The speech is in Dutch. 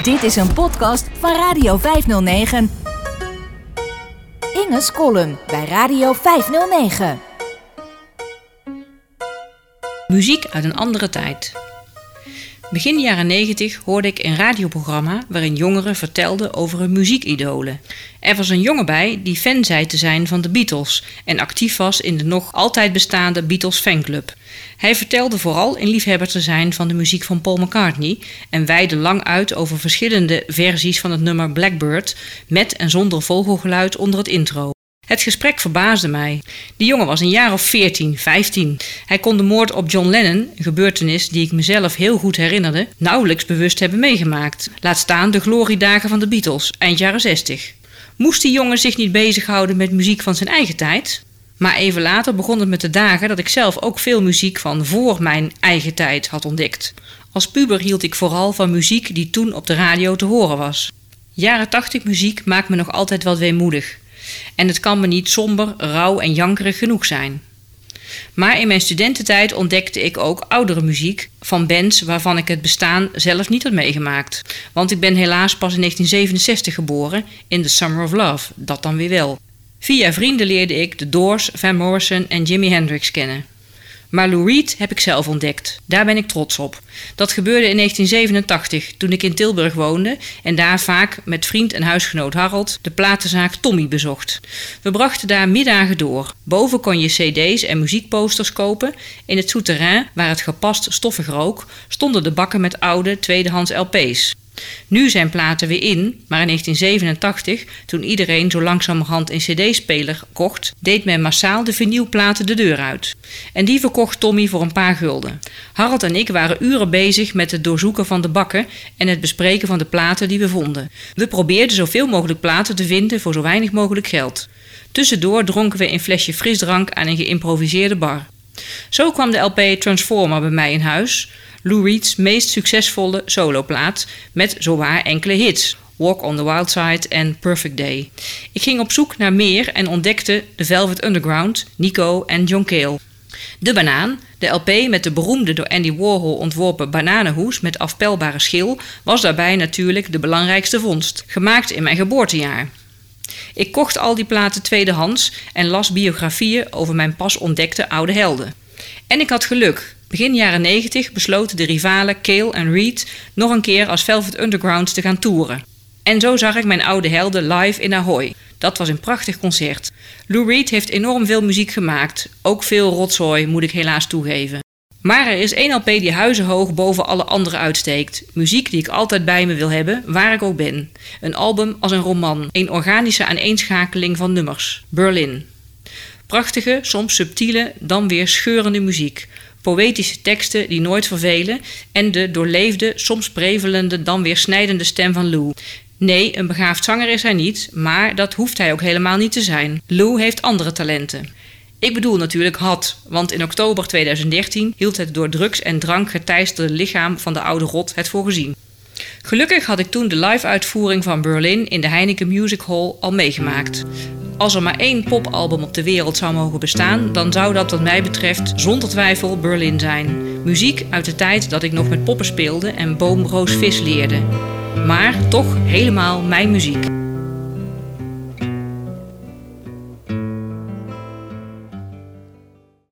Dit is een podcast van Radio 509. Inge's column bij Radio 509. Muziek uit een andere tijd. Begin jaren 90 hoorde ik een radioprogramma waarin jongeren vertelden over hun muziekidolen. Er was een jongen bij die fan zei te zijn van de Beatles en actief was in de nog altijd bestaande Beatles fanclub. Hij vertelde vooral een liefhebber te zijn van de muziek van Paul McCartney en weidde lang uit over verschillende versies van het nummer Blackbird met en zonder vogelgeluid onder het intro. Het gesprek verbaasde mij. Die jongen was een jaar of 14, 15. Hij kon de moord op John Lennon, een gebeurtenis die ik mezelf heel goed herinnerde, nauwelijks bewust hebben meegemaakt. Laat staan de gloriedagen van de Beatles, eind jaren 60. Moest die jongen zich niet bezighouden met muziek van zijn eigen tijd? Maar even later begon het met de dagen dat ik zelf ook veel muziek van voor mijn eigen tijd had ontdekt. Als puber hield ik vooral van muziek die toen op de radio te horen was. Jaren 80 muziek maakt me nog altijd wel weemoedig. En het kan me niet somber, rauw en jankerig genoeg zijn. Maar in mijn studententijd ontdekte ik ook oudere muziek van bands waarvan ik het bestaan zelf niet had meegemaakt. Want ik ben helaas pas in 1967 geboren, in The Summer of Love, dat dan weer wel. Via vrienden leerde ik de Doors, Van Morrison en Jimi Hendrix kennen. Maar Lou Reed heb ik zelf ontdekt. Daar ben ik trots op. Dat gebeurde in 1987 toen ik in Tilburg woonde en daar vaak met vriend en huisgenoot Harold de platenzaak Tommy bezocht. We brachten daar middagen door. Boven kon je cd's en muziekposters kopen. In het souterrain, waar het gepast stoffig rook, stonden de bakken met oude tweedehands LP's. Nu zijn platen weer in, maar in 1987, toen iedereen zo langzamerhand een cd-speler kocht, deed men massaal de vinylplaten de deur uit. En die verkocht Tommy voor een paar gulden. Harold en ik waren uren bezig met het doorzoeken van de bakken en het bespreken van de platen die we vonden. We probeerden zoveel mogelijk platen te vinden voor zo weinig mogelijk geld. Tussendoor dronken we een flesje frisdrank aan een geïmproviseerde bar. Zo kwam de LP Transformer bij mij in huis. Lou Reed's meest succesvolle soloplaat met zowaar enkele hits. Walk on the Wild Side en Perfect Day. Ik ging op zoek naar meer en ontdekte The Velvet Underground, Nico en John Cale. De Banaan, de LP met de beroemde door Andy Warhol ontworpen bananenhoes met afpelbare schil, was daarbij natuurlijk de belangrijkste vondst, gemaakt in mijn geboortejaar. Ik kocht al die platen tweedehands en las biografieën over mijn pas ontdekte oude helden. En ik had geluk. Begin jaren 90 besloten de rivalen Cale en Reed nog een keer als Velvet Underground te gaan toeren. En zo zag ik mijn oude helden live in Ahoy. Dat was een prachtig concert. Lou Reed heeft enorm veel muziek gemaakt. Ook veel rotzooi, moet ik helaas toegeven. Maar er is één LP die huizenhoog boven alle andere uitsteekt. Muziek die ik altijd bij me wil hebben, waar ik ook ben. Een album als een roman. Een organische aaneenschakeling van nummers. Berlin. Prachtige, soms subtiele, dan weer scheurende muziek poëtische teksten die nooit vervelen en de doorleefde, soms prevelende, dan weer snijdende stem van Lou. Nee, een begaafd zanger is hij niet, maar dat hoeft hij ook helemaal niet te zijn. Lou heeft andere talenten. Ik bedoel natuurlijk had, want in oktober 2013 hield het door drugs en drank geteisterde lichaam van de oude rot het voor gezien. Gelukkig had ik toen de live-uitvoering van Berlin in de Heineken Music Hall al meegemaakt. Als er maar één popalbum op de wereld zou mogen bestaan, dan zou dat wat mij betreft zonder twijfel Berlin zijn. Muziek uit de tijd dat ik nog met poppen speelde en boomroos vis leerde. Maar toch helemaal mijn muziek.